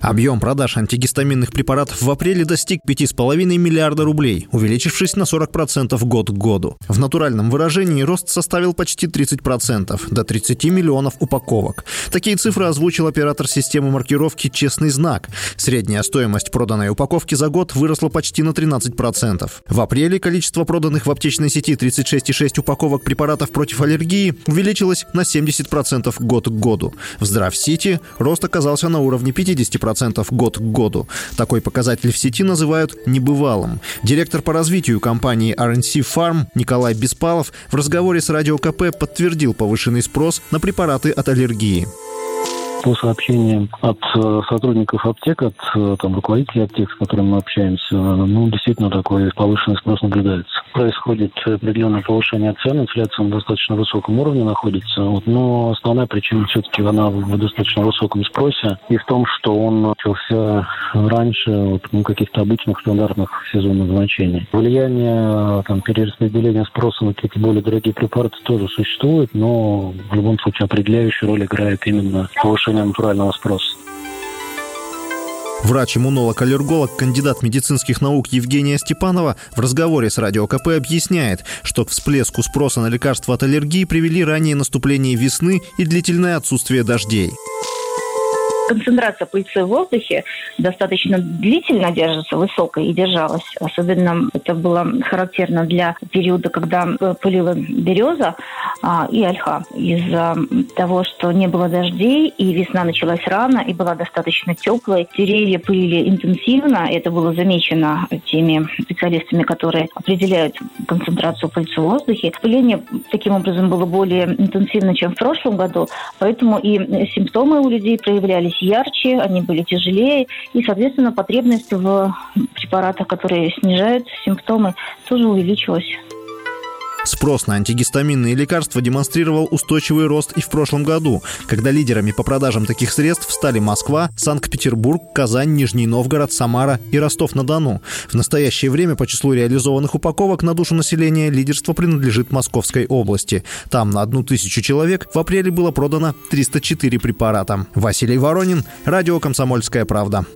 Объем продаж антигистаминных препаратов в апреле достиг 5,5 миллиарда рублей, увеличившись на 40% год к году. В натуральном выражении рост составил почти 30%, до 30 миллионов упаковок. Такие цифры озвучил оператор системы маркировки «Честный знак». Средняя стоимость проданной упаковки за год выросла почти на 13%. В апреле количество проданных в аптечной сети 36,6 упаковок препаратов против аллергии увеличилось на 70% год к году. В Здравсити рост оказался на уровне 50% 10% год к году. Такой показатель в сети называют небывалым. Директор по развитию компании RNC Farm Николай Беспалов в разговоре с Радио КП подтвердил повышенный спрос на препараты от аллергии по сообщениям от э, сотрудников аптек, от э, там, руководителей аптек, с которыми мы общаемся, ну, действительно такой повышенный спрос наблюдается. Происходит определенное повышение цен, инфляция на достаточно высоком уровне находится, вот, но основная причина все-таки она в достаточно высоком спросе и в том, что он начался раньше вот, ну, каких-то обычных стандартных сезонных значений. Влияние там, перераспределения спроса на какие-то более дорогие препараты тоже существует, но в любом случае определяющую роль играет именно повышение повышения натурального спроса. Врач-иммунолог-аллерголог, кандидат медицинских наук Евгения Степанова в разговоре с Радио КП объясняет, что к всплеску спроса на лекарства от аллергии привели раннее наступление весны и длительное отсутствие дождей концентрация пыльцы в воздухе достаточно длительно держится, высокой и держалась. Особенно это было характерно для периода, когда пылила береза и ольха. Из-за того, что не было дождей, и весна началась рано, и была достаточно теплой, деревья пылили интенсивно. Это было замечено теми специалистами, которые определяют концентрацию пыльцы в воздухе. Пыление таким образом было более интенсивно, чем в прошлом году, поэтому и симптомы у людей проявлялись ярче, они были тяжелее, и, соответственно, потребность в препаратах, которые снижают симптомы, тоже увеличилась. Спрос на антигистаминные лекарства демонстрировал устойчивый рост и в прошлом году, когда лидерами по продажам таких средств стали Москва, Санкт-Петербург, Казань, Нижний Новгород, Самара и Ростов-на-Дону. В настоящее время по числу реализованных упаковок на душу населения лидерство принадлежит Московской области. Там на одну тысячу человек в апреле было продано 304 препарата. Василий Воронин, Радио «Комсомольская правда».